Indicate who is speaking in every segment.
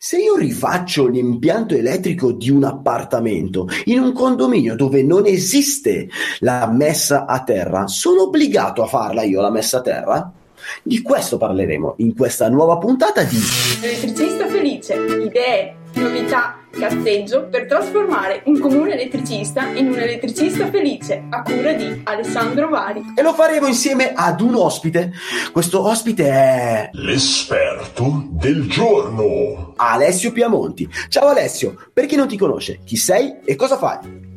Speaker 1: Se io rifaccio l'impianto elettrico di un appartamento in un condominio dove non esiste la messa a terra, sono obbligato a farla io la messa a terra? Di questo parleremo in questa nuova puntata di
Speaker 2: Elettricista felice, idee, novità, cazzeggio per trasformare un comune elettricista in un elettricista felice a cura di Alessandro Vari.
Speaker 1: e lo faremo insieme ad un ospite. Questo ospite è
Speaker 3: L'esperto del giorno.
Speaker 1: Alessio Piamonti. Ciao Alessio, per chi non ti conosce, chi sei e cosa fai?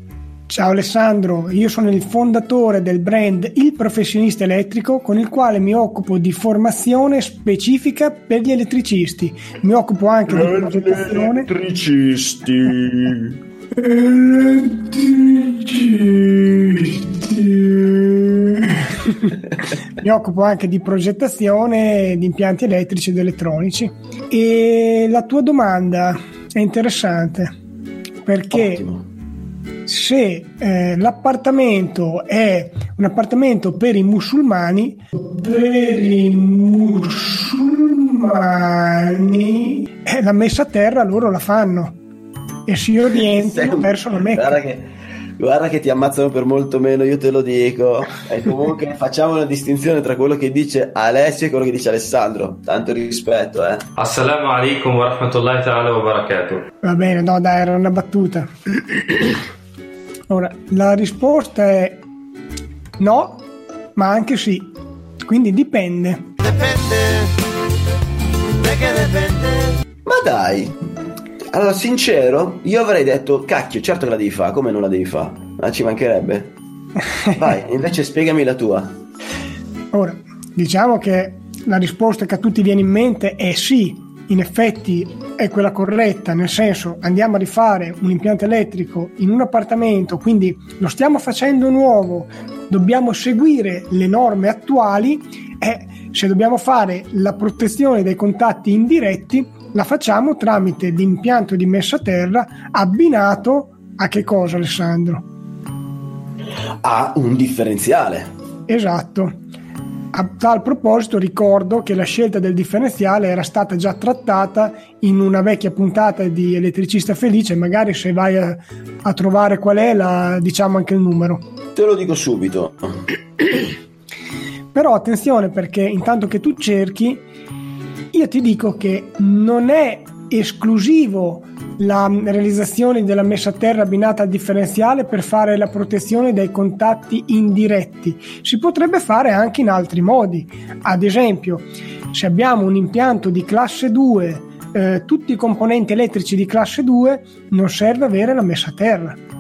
Speaker 4: Ciao Alessandro, io sono il fondatore del brand Il Professionista Elettrico con il quale mi occupo di formazione specifica per gli elettricisti. Mi occupo anche di progettazione.
Speaker 1: Elettricisti.
Speaker 4: mi occupo anche di progettazione di impianti elettrici ed elettronici. E la tua domanda è interessante perché
Speaker 1: Ottimo.
Speaker 4: Se eh, l'appartamento è un appartamento per i musulmani, per i musulmani, eh, la messa a terra loro la fanno e si orientano verso la Mecca.
Speaker 1: Guarda che, guarda che ti ammazzano per molto meno, io te lo dico. E comunque facciamo una distinzione tra quello che dice Alessio e quello che dice Alessandro. Tanto rispetto, eh.
Speaker 5: Assalamu alaikum wa rahmatullahi ta'ala wa barakatuh.
Speaker 4: Va bene, no, dai, era una battuta. Ora, la risposta è no, ma anche sì. Quindi dipende.
Speaker 1: Ma dai. Allora, sincero, io avrei detto, cacchio, certo che la devi fare, come non la devi fare? Ma ci mancherebbe. Vai, invece spiegami la tua.
Speaker 4: Ora, diciamo che la risposta che a tutti viene in mente è sì, in effetti è quella corretta, nel senso andiamo a rifare un impianto elettrico in un appartamento, quindi lo stiamo facendo nuovo, dobbiamo seguire le norme attuali e se dobbiamo fare la protezione dei contatti indiretti, la facciamo tramite l'impianto di messa a terra abbinato a che cosa Alessandro?
Speaker 1: Ha un differenziale.
Speaker 4: Esatto. A tal proposito ricordo che la scelta del differenziale era stata già trattata in una vecchia puntata di Elettricista Felice, magari se vai a, a trovare qual è la diciamo anche il numero.
Speaker 1: Te lo dico subito.
Speaker 4: Però attenzione perché intanto che tu cerchi, io ti dico che non è esclusivo la realizzazione della messa a terra abbinata al differenziale per fare la protezione dai contatti indiretti. Si potrebbe fare anche in altri modi. Ad esempio, se abbiamo un impianto di classe 2, eh, tutti i componenti elettrici di classe 2, non serve avere la messa a terra.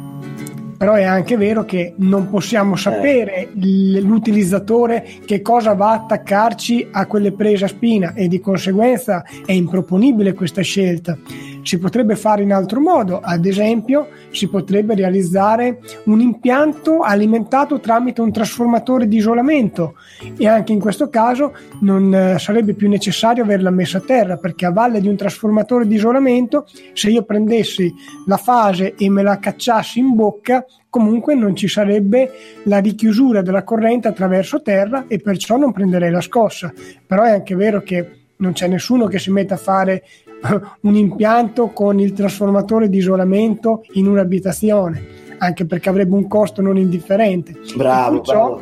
Speaker 4: Però è anche vero che non possiamo sapere l- l'utilizzatore che cosa va a attaccarci a quelle prese a spina e di conseguenza è improponibile questa scelta. Si potrebbe fare in altro modo, ad esempio si potrebbe realizzare un impianto alimentato tramite un trasformatore di isolamento e anche in questo caso non eh, sarebbe più necessario averla messa a terra perché a valle di un trasformatore di isolamento se io prendessi la fase e me la cacciassi in bocca comunque non ci sarebbe la richiusura della corrente attraverso terra e perciò non prenderei la scossa però è anche vero che non c'è nessuno che si metta a fare un impianto con il trasformatore di isolamento in un'abitazione, anche perché avrebbe un costo non indifferente.
Speaker 1: Bravo,
Speaker 4: Perciò
Speaker 1: bravo.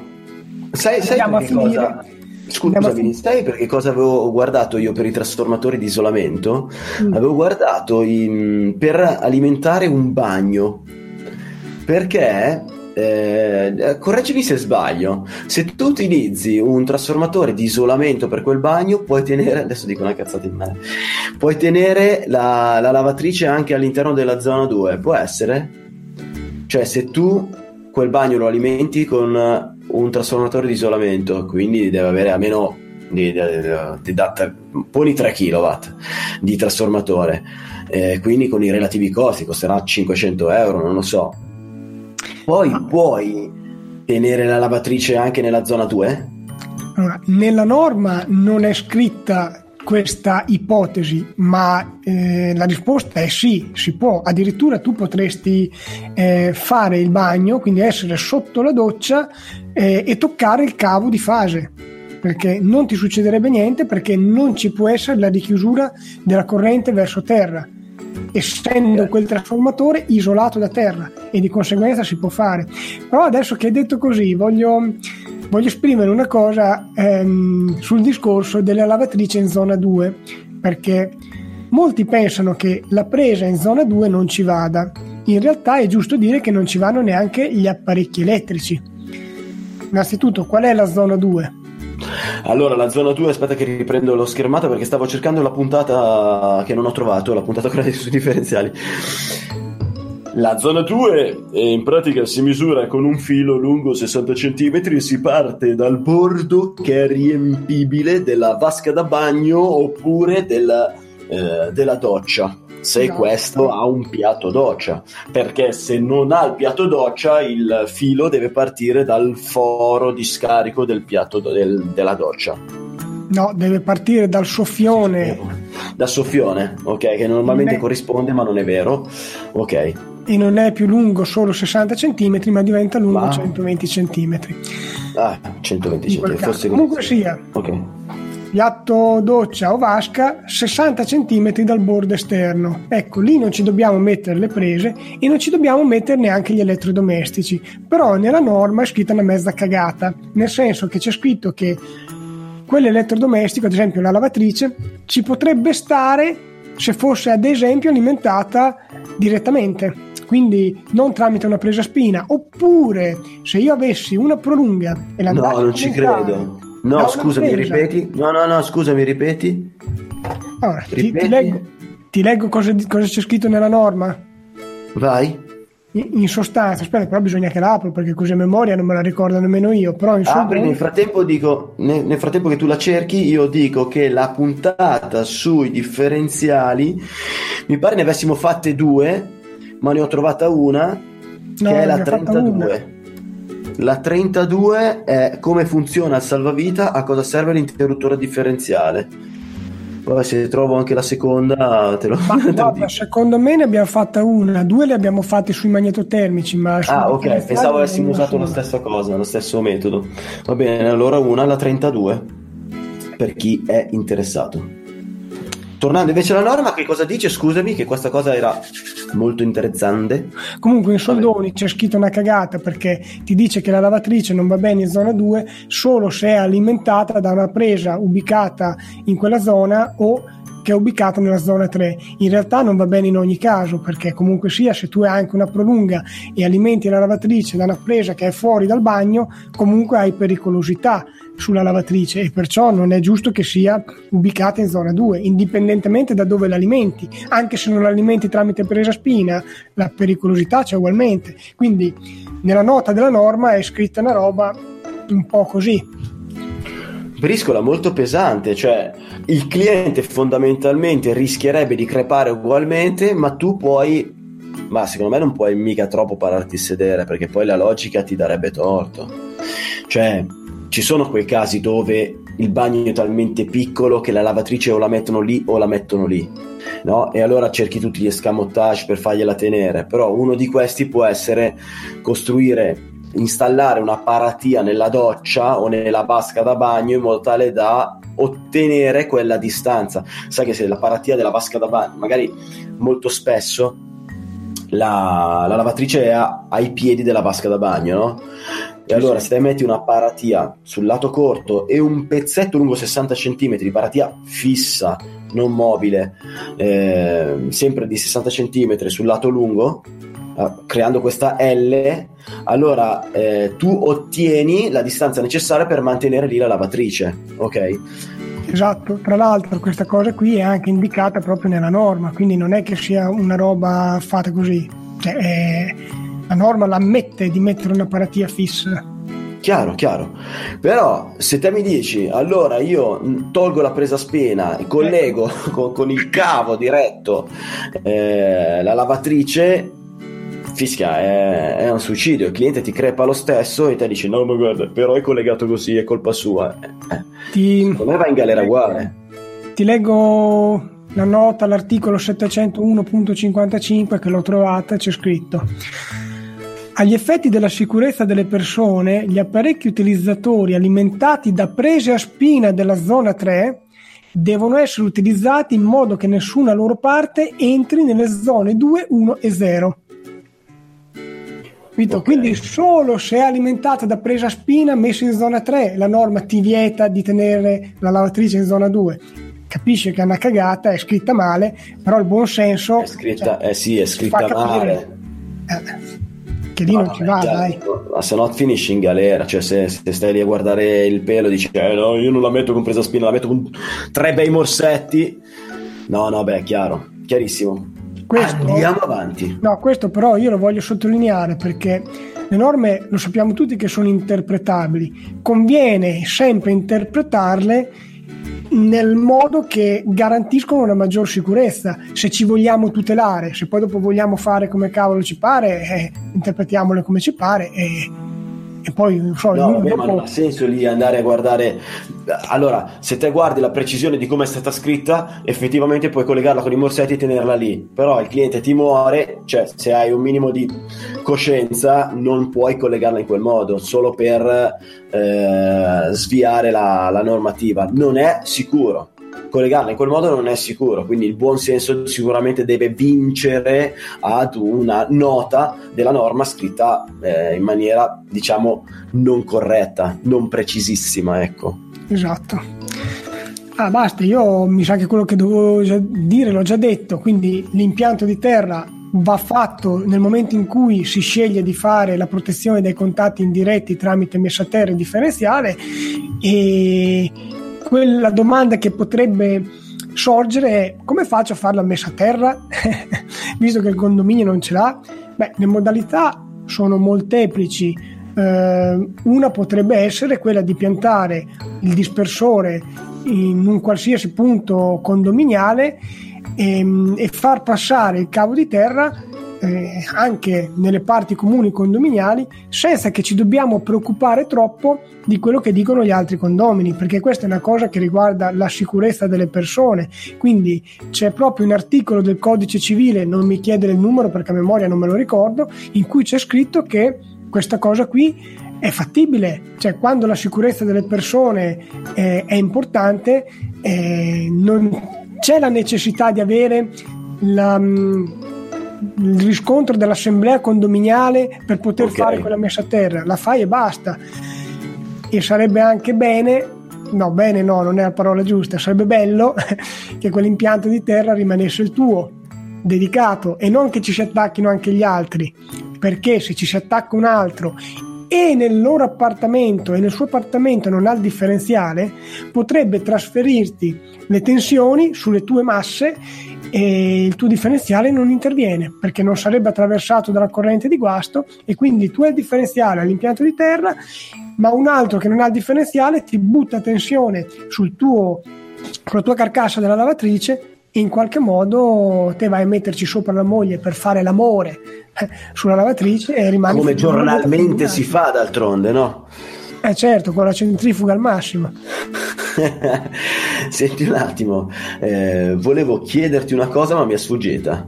Speaker 1: Sai, sai
Speaker 4: a
Speaker 1: perché
Speaker 4: finire.
Speaker 1: cosa? Scusami, sai perché cosa avevo guardato io per i trasformatori di isolamento?
Speaker 4: Mm.
Speaker 1: Avevo guardato in- per alimentare un bagno. Perché, eh, correggimi se sbaglio, se tu utilizzi un trasformatore di isolamento per quel bagno, puoi tenere, adesso dico una cazzata in me, puoi tenere la, la lavatrice anche all'interno della zona 2, può essere? Cioè, se tu quel bagno lo alimenti con eh, un trasformatore di isolamento, quindi deve avere almeno di, di- di- da- poni 3 kW di trasformatore, eh, quindi con i relativi costi, costerà 500 euro, non lo so. Poi puoi tenere la lavatrice anche nella zona 2?
Speaker 4: Allora, nella norma non è scritta questa ipotesi, ma eh, la risposta è sì, si può. Addirittura tu potresti eh, fare il bagno, quindi essere sotto la doccia eh, e toccare il cavo di fase. perché non ti succederebbe niente perché non ci può essere la richiusura della corrente verso terra essendo quel trasformatore isolato da terra e di conseguenza si può fare. Però adesso che hai detto così voglio, voglio esprimere una cosa ehm, sul discorso della lavatrice in zona 2 perché molti pensano che la presa in zona 2 non ci vada. In realtà è giusto dire che non ci vanno neanche gli apparecchi elettrici. Innanzitutto, qual è la zona 2?
Speaker 1: Allora, la zona 2, aspetta che riprendo lo schermato perché stavo cercando la puntata che non ho trovato, la puntata quella sui differenziali. La zona 2 in pratica si misura con un filo lungo 60 cm si parte dal bordo che è riempibile della vasca da bagno oppure della, eh, della doccia se
Speaker 4: Esatto.
Speaker 1: questo ha un piatto doccia perché se non ha il piatto doccia il filo deve partire dal foro di scarico del piatto do- del- della doccia.
Speaker 4: No, deve partire dal soffione.
Speaker 1: Da soffione ok che normalmente
Speaker 4: Beh.
Speaker 1: corrisponde ma non è vero ok.
Speaker 4: E non è più lungo solo 60 cm, ma diventa lungo
Speaker 1: Ma-
Speaker 4: 120 cm.
Speaker 1: ah 120
Speaker 4: In quel
Speaker 1: cm fosse
Speaker 4: Comunque sia,
Speaker 1: ok
Speaker 4: piatto doccia o vasca 60 cm dal bordo esterno. Ecco, lì non ci dobbiamo mettere le prese e non ci dobbiamo mettere neanche gli elettrodomestici. Però nella norma è scritta una mezza cagata, nel senso che c'è scritto che quell'elettrodomestico, ad esempio la lavatrice, ci potrebbe stare se fosse ad esempio alimentata direttamente. Quindi non tramite una presa spina, oppure se io avessi una prolunga e la
Speaker 1: no non ci credo no scusami ripeti no no no scusami ripeti
Speaker 4: Allora, ti,
Speaker 1: Ripeti.
Speaker 4: ti leggo, ti leggo cosa, cosa c'è scritto nella norma.
Speaker 1: vai
Speaker 4: In, sostanza, aspetta, però bisogna che l'apro perché così a memoria non me la ricordo nemmeno io. Però in
Speaker 1: Apri,
Speaker 4: soldoni-
Speaker 1: nel frattempo dico, nel, nel frattempo che tu la cerchi, io dico che la puntata sui differenziali, mi pare ne avessimo fatte due, ma ne ho trovata una,
Speaker 4: No,
Speaker 1: che è la
Speaker 4: ho fatta
Speaker 1: 32. La 32 è come funziona il salvavita, a cosa serve l'interruttore differenziale. Poi se trovo anche la seconda, te lo,
Speaker 4: Ma
Speaker 1: te lo
Speaker 4: guarda,
Speaker 1: dico.
Speaker 4: secondo me ne abbiamo fatta una, due le abbiamo fatte sui magnetotermici, ma
Speaker 1: Ah, ok, pensavo avessimo usato la stessa cosa, lo stesso metodo. Va bene, allora una, la 32, per chi è interessato. Tornando invece alla norma, che cosa dice? Scusami, che questa cosa era molto interessante.
Speaker 4: Comunque in soldoni c'è scritto una cagata perché ti dice che la lavatrice non va bene in zona 2 solo se è alimentata da una presa ubicata in quella zona o che è ubicata nella zona 3. In realtà non va bene in ogni caso perché comunque sia se tu hai anche una prolunga e alimenti la lavatrice da una presa che è fuori dal bagno, comunque hai pericolosità sulla lavatrice e perciò non è giusto che sia ubicata in zona 2, indipendentemente da dove l'alimenti, anche se non l'alimenti tramite presa spina, la pericolosità c'è ugualmente. Quindi nella nota della norma è scritta una roba un po' così.
Speaker 1: Briscola molto pesante, cioè il cliente fondamentalmente rischierebbe di crepare ugualmente, ma tu puoi, ma secondo me non puoi mica troppo pararti il sedere perché poi la logica ti darebbe torto. Cioè, ci sono quei casi dove il bagno è talmente piccolo che la lavatrice o la mettono lì o la mettono lì. No? E allora cerchi tutti gli escamotage per fargliela tenere, però uno di questi può essere costruire installare una paratia nella doccia o nella vasca da bagno in modo tale da ottenere quella distanza. Sai che se la paratia della vasca da bagno, magari molto spesso la, la lavatrice è a- ai piedi della vasca da bagno, no? E allora se te metti una paratia sul lato corto e un pezzetto lungo 60 cm di paratia fissa, non mobile, eh, sempre di 60 cm sul lato lungo, creando questa L, allora eh, tu ottieni la distanza necessaria per mantenere lì la lavatrice, ok?
Speaker 4: Esatto, tra l'altro questa cosa qui è anche indicata proprio nella norma, quindi non è che sia una roba fatta così. Cioè, è- la norma l'ammette di mettere una paratia fissa.
Speaker 1: Chiaro, chiaro. Però se te mi dici, allora io tolgo la presa spena e collego con, con il cavo diretto eh, la lavatrice, fischia, è, è un suicidio. Il cliente ti crepa lo stesso e te dici, no, ma guarda, però è collegato così, è colpa sua. Eh, eh,
Speaker 4: Ti,
Speaker 1: Secondo me va in galera uguale.
Speaker 4: ti leggo la nota all'articolo 701.55 che l'ho trovata, c'è scritto. Agli effetti della sicurezza delle persone, gli apparecchi utilizzatori alimentati da prese a spina della zona 3 devono essere utilizzati in modo che nessuna loro parte entri nelle zone 2, 1 e 0. Capito?
Speaker 1: Ok.
Speaker 4: Quindi solo se è alimentata da presa spina messa in zona 3, la norma ti vieta di tenere la lavatrice in zona 2. Capisce che è una cagata, è scritta male, però il buon senso
Speaker 1: È scritta,
Speaker 4: cioè,
Speaker 1: eh sì, è scritta male.
Speaker 4: eh, che lì non ci va, dai.
Speaker 1: Ma se no finisci in galera, cioè se, se stai lì a guardare il pelo dici eh no, io non la metto con presa spina, la metto con tre bei morsetti. No, no, beh, è chiaro, chiarissimo.
Speaker 4: Questo-
Speaker 1: Andiamo avanti.
Speaker 4: No, questo però io lo voglio sottolineare perché le norme lo sappiamo tutti che sono interpretabili. Conviene sempre interpretarle nel modo che garantiscono una maggior sicurezza. Se ci vogliamo tutelare, se poi dopo vogliamo fare come cavolo ci pare, eh, interpretiamole come ci pare e, e poi so,
Speaker 1: No, vabbè, ma
Speaker 4: dopo-
Speaker 1: non ha senso lì andare a guardare. Allora, se te guardi la precisione di come è stata scritta, effettivamente puoi collegarla con i morsetti e tenerla lì. Però il cliente ti muore, cioè se hai un minimo di coscienza, non puoi collegarla in quel modo solo per eh, sviare la, la normativa. Non è sicuro. Collegarla in quel modo non è sicuro, quindi il buon senso sicuramente deve vincere ad una nota della norma scritta eh, in maniera, diciamo, non corretta, non precisissima, ecco.
Speaker 4: Esatto. Ah, basta, io mi sa che quello che dovevo dire l'ho già detto, quindi l'impianto di terra va fatto nel momento in cui si sceglie di fare la protezione dai contatti indiretti tramite messa a terra differenziale e quella domanda che potrebbe sorgere è come faccio a fare la messa a terra visto che il condominio non ce l'ha? Beh, le modalità sono molteplici. Eh, una potrebbe essere quella di piantare il dispersore in un qualsiasi punto condominiale ehm, e, far passare il cavo di terra eh, anche nelle parti comuni condominiali senza che ci dobbiamo preoccupare troppo di quello che dicono gli altri condomini perché questa è una cosa che riguarda la sicurezza delle persone. Quindi c'è proprio un articolo del codice civile non mi chiedere il numero perché a memoria non me lo ricordo in cui c'è scritto che questa cosa qui è fattibile, cioè quando la sicurezza delle persone eh, è importante eh, non c'è la necessità di avere la, mm, il riscontro dell'assemblea condominiale per poter
Speaker 1: Ok.
Speaker 4: fare quella messa a terra, la fai e basta. E sarebbe anche bene, no, bene no, non è la parola giusta, sarebbe bello che quell'impianto di terra rimanesse il tuo, dedicato, e non che ci si attacchino anche gli altri, perché se ci si attacca un altro e nel loro appartamento e nel suo appartamento non ha il differenziale, potrebbe trasferirti le tensioni sulle tue masse e il tuo differenziale non interviene perché non sarebbe attraversato dalla corrente di guasto e quindi tu hai il differenziale all'impianto di terra ma un altro che non ha il differenziale ti butta tensione sul tuo, sulla tua carcassa della lavatrice in qualche modo te vai a metterci sopra la moglie per fare l'amore eh, sulla lavatrice e rimani
Speaker 1: Come giornalmente si fa d'altronde, no?
Speaker 4: eh certo con la centrifuga al massimo
Speaker 1: Senti un attimo, eh, volevo chiederti una cosa ma mi è sfuggita.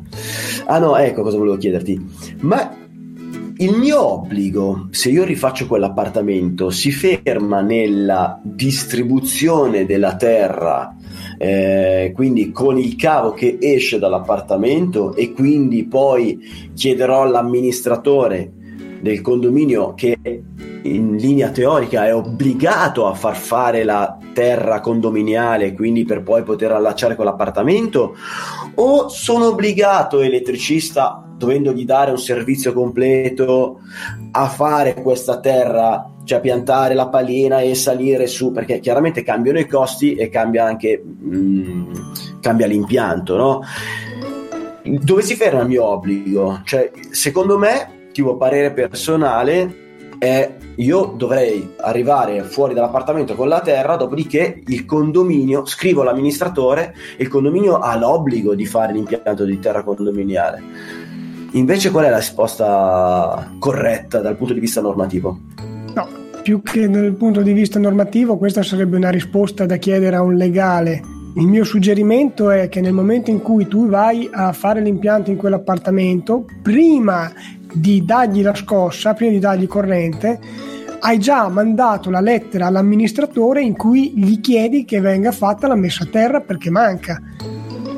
Speaker 1: Ah no, ecco cosa volevo chiederti. Ma il mio obbligo, se io rifaccio quell'appartamento, si ferma nella distribuzione della terra, eh, quindi con il cavo che esce dall'appartamento e quindi poi chiederò all'amministratore del condominio che in linea teorica è obbligato a far fare la terra condominiale, quindi per poi poter allacciare quell'appartamento, o sono obbligato elettricista, dovendogli dare un servizio completo, a fare questa terra, cioè piantare la palina e salire su, perché chiaramente cambiano i costi e cambia anche mm, cambia l'impianto, no? Dove si ferma il mio obbligo? Cioè, secondo me, tipo parere personale, è io dovrei arrivare fuori dall'appartamento con la terra, dopodiché il condominio, scrivo all'amministratore il condominio ha l'obbligo di fare l'impianto di terra condominiale. Invece qual è la risposta corretta dal punto di vista normativo?
Speaker 4: No, più che dal punto di vista normativo, questa sarebbe una risposta da chiedere a un legale. Il mio suggerimento è che nel momento in cui tu vai a fare l'impianto in quell'appartamento, prima di dargli la scossa, prima di dargli corrente, hai già mandato la lettera all'amministratore in cui gli chiedi che venga fatta la messa a terra perché manca.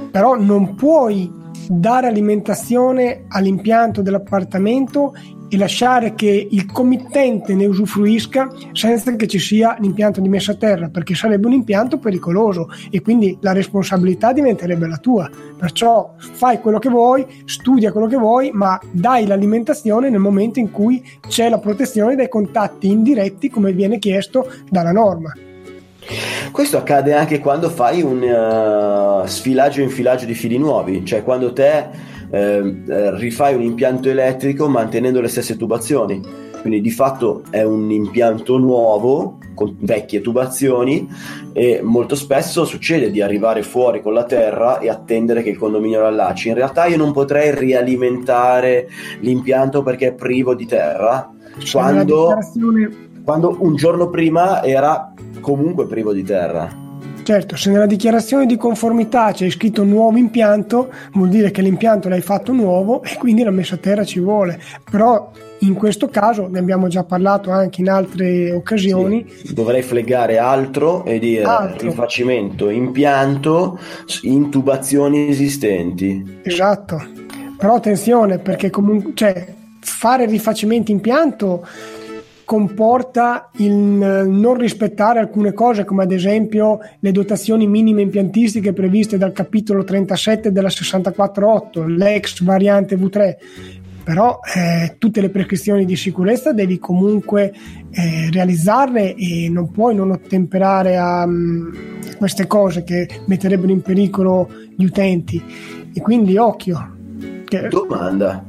Speaker 4: Però non puoi dare alimentazione all'impianto dell'appartamento e lasciare che il committente ne usufruisca senza che ci sia l'impianto di messa a terra, perché sarebbe un impianto pericoloso e quindi la responsabilità diventerebbe la tua. Perciò fai quello che vuoi, studia quello che vuoi, ma dai l'alimentazione nel momento in cui c'è la protezione dai contatti indiretti come viene chiesto dalla norma.
Speaker 1: Questo accade anche quando fai un uh, sfilaggio e infilaggio di fili nuovi, cioè quando te eh, rifai un impianto elettrico mantenendo le stesse tubazioni. Quindi di fatto è un impianto nuovo con vecchie tubazioni e molto spesso succede di arrivare fuori con la terra e attendere che il condominio lo allacci. In realtà io non potrei rialimentare l'impianto perché è privo di terra quando, quando un giorno prima era comunque privo di terra.
Speaker 4: Certo, se nella dichiarazione di conformità c'è scritto nuovo impianto, vuol dire che l'impianto l'hai fatto nuovo e quindi la messa a terra ci vuole. Però in questo caso, ne abbiamo già parlato anche in altre occasioni.
Speaker 1: Sì, dovrei flegare altro e dire altro. rifacimento impianto intubazioni esistenti.
Speaker 4: Esatto. Però attenzione perché comunque cioè, fare rifacimento impianto comporta il non rispettare alcune cose come ad esempio le dotazioni minime impiantistiche previste dal capitolo 37 della 648, l'ex variante V3 però eh, tutte le prescrizioni di sicurezza devi comunque eh, realizzarle e non puoi non ottemperare a um, queste cose che metterebbero in pericolo gli utenti. E quindi occhio
Speaker 1: che... Domanda.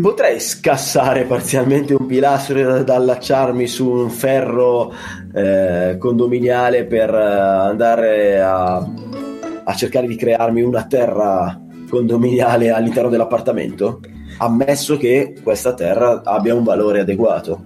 Speaker 1: Potrei scassare parzialmente un pilastro da allacciarmi su un ferro eh, condominiale per eh, andare a, a cercare di crearmi una terra condominiale all'interno dell'appartamento? Ammesso che questa terra abbia un valore adeguato.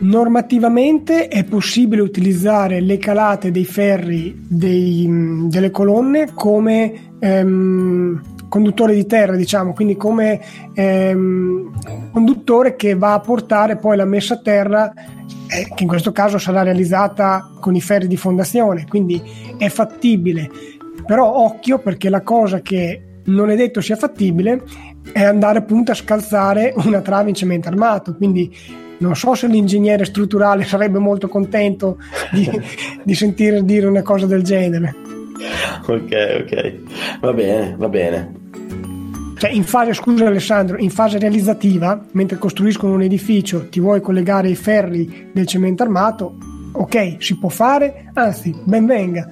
Speaker 4: Normativamente è possibile utilizzare le calate dei ferri dei, delle colonne come ehm, conduttore di terra, diciamo, quindi come ehm, conduttore che va a portare poi la messa a terra, eh, che in questo caso sarà realizzata con i ferri di fondazione, quindi è fattibile. Però occhio perché la cosa che non è detto sia fattibile è andare appunto a scalzare una trave in cemento armato, quindi non so se l'ingegnere strutturale sarebbe molto contento di, di sentire dire una cosa del genere.
Speaker 1: Ok, ok, va bene, va bene.
Speaker 4: Cioè, in fase, scusa Alessandro, in fase realizzativa, mentre costruiscono un edificio, ti vuoi collegare i ferri del cemento armato, ok, si può fare, anzi, ben venga.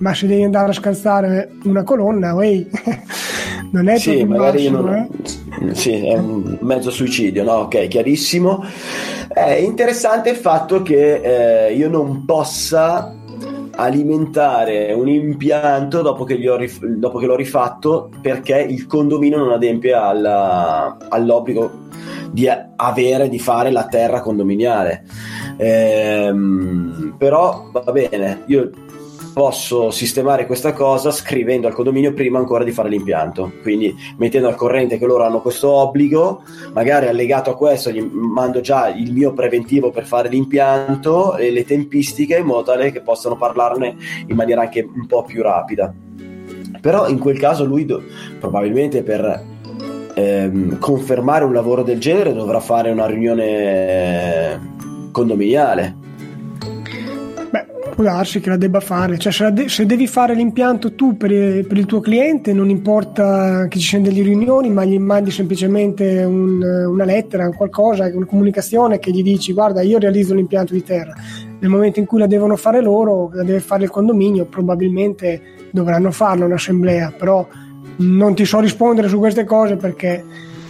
Speaker 4: Ma se devi andare a scalzare una colonna, wey, non è
Speaker 1: sì, magari basso, non... eh? Sì, è un mezzo suicidio, no? Ok, chiarissimo. È interessante il fatto che eh, io non possa alimentare un impianto dopo che, rif- dopo che l'ho rifatto perché il condominio non adempie alla, all'obbligo di avere, di fare la terra condominiale. Ehm, però va bene, io posso sistemare questa cosa scrivendo al condominio prima ancora di fare l'impianto, quindi mettendo al corrente che loro hanno questo obbligo, magari allegato a questo gli mando già il mio preventivo per fare l'impianto e le tempistiche in modo tale che possano parlarne in maniera anche un po' più rapida. Però in quel caso lui do- probabilmente per ehm, confermare un lavoro del genere dovrà fare una riunione condominiale
Speaker 4: può darsi che la debba fare, cioè se, de- se devi fare l'impianto tu per, per, il tuo cliente non importa che ci siano delle riunioni, ma gli mandi semplicemente un, una lettera, qualcosa, una comunicazione che gli dici guarda io realizzo l'impianto di terra, nel momento in cui la devono fare loro, la deve fare il condominio, probabilmente dovranno farlo un'assemblea, però non ti so rispondere su queste cose perché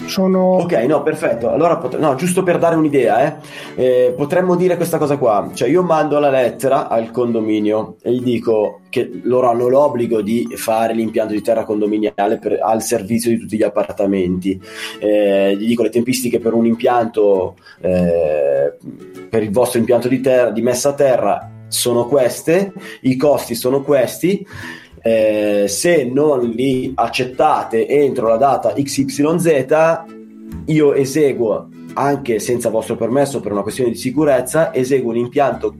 Speaker 4: sono...
Speaker 1: Ok, no, perfetto. Allora, pot- no, giusto per dare un'idea, eh, eh, potremmo dire questa cosa qua. Cioè, io mando la lettera al condominio e gli dico che loro hanno l'obbligo di fare l'impianto di terra condominiale per, al servizio di tutti gli appartamenti. Eh, gli dico le tempistiche per un impianto, eh, per il vostro impianto di, terra, di messa a terra sono queste, i costi sono questi eh, se non li accettate entro la data XYZ io eseguo anche senza vostro permesso per una questione di sicurezza, eseguo un impianto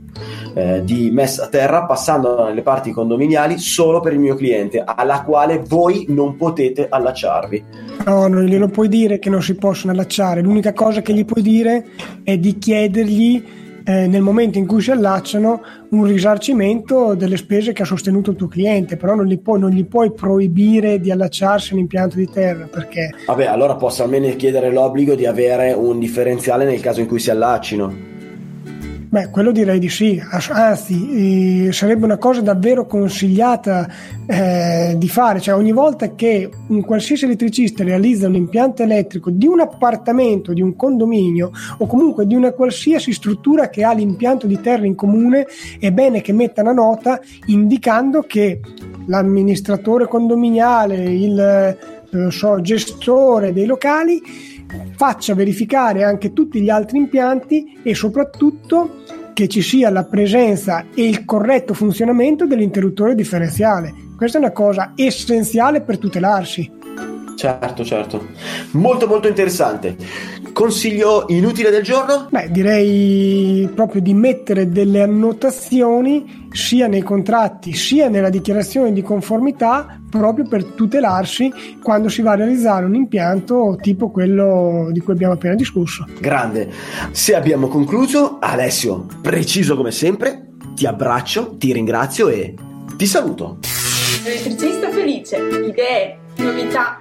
Speaker 1: eh, di messa a terra passando nelle parti condominiali solo per il mio cliente, alla quale voi non potete allacciarvi.
Speaker 4: No, non glielo puoi dire che non si possono allacciare, l'unica cosa che gli puoi dire è di chiedergli eh, nel momento in cui si allacciano un risarcimento delle spese che ha sostenuto il tuo cliente, però non puoi, non gli puoi proibire di allacciarsi un impianto di terra perché...
Speaker 1: Vabbè, allora posso almeno chiedere l'obbligo di avere un differenziale nel caso in cui si allaccino.
Speaker 4: Beh, quello direi di sì, anzi sarebbe una cosa davvero consigliata eh, di fare, cioè ogni volta che un qualsiasi elettricista realizza un impianto elettrico di un appartamento, di un condominio o comunque di una qualsiasi struttura che ha l'impianto di terra in comune, è bene che metta una nota indicando che l'amministratore condominiale, il so, gestore dei locali faccia verificare anche tutti gli altri impianti e soprattutto che ci sia la presenza e il corretto funzionamento dell'interruttore differenziale. Questa è una cosa essenziale per tutelarsi.
Speaker 1: Certo, certo. Molto molto interessante. Consiglio inutile del giorno?
Speaker 4: Beh, direi proprio di mettere delle annotazioni sia nei contratti sia nella dichiarazione di conformità proprio per tutelarsi quando si va a realizzare un impianto tipo quello di cui abbiamo appena discusso.
Speaker 1: Grande. Se abbiamo concluso, Alessio, preciso come sempre, ti abbraccio, ti ringrazio e ti saluto.
Speaker 2: Elettricista felice, idee, novità,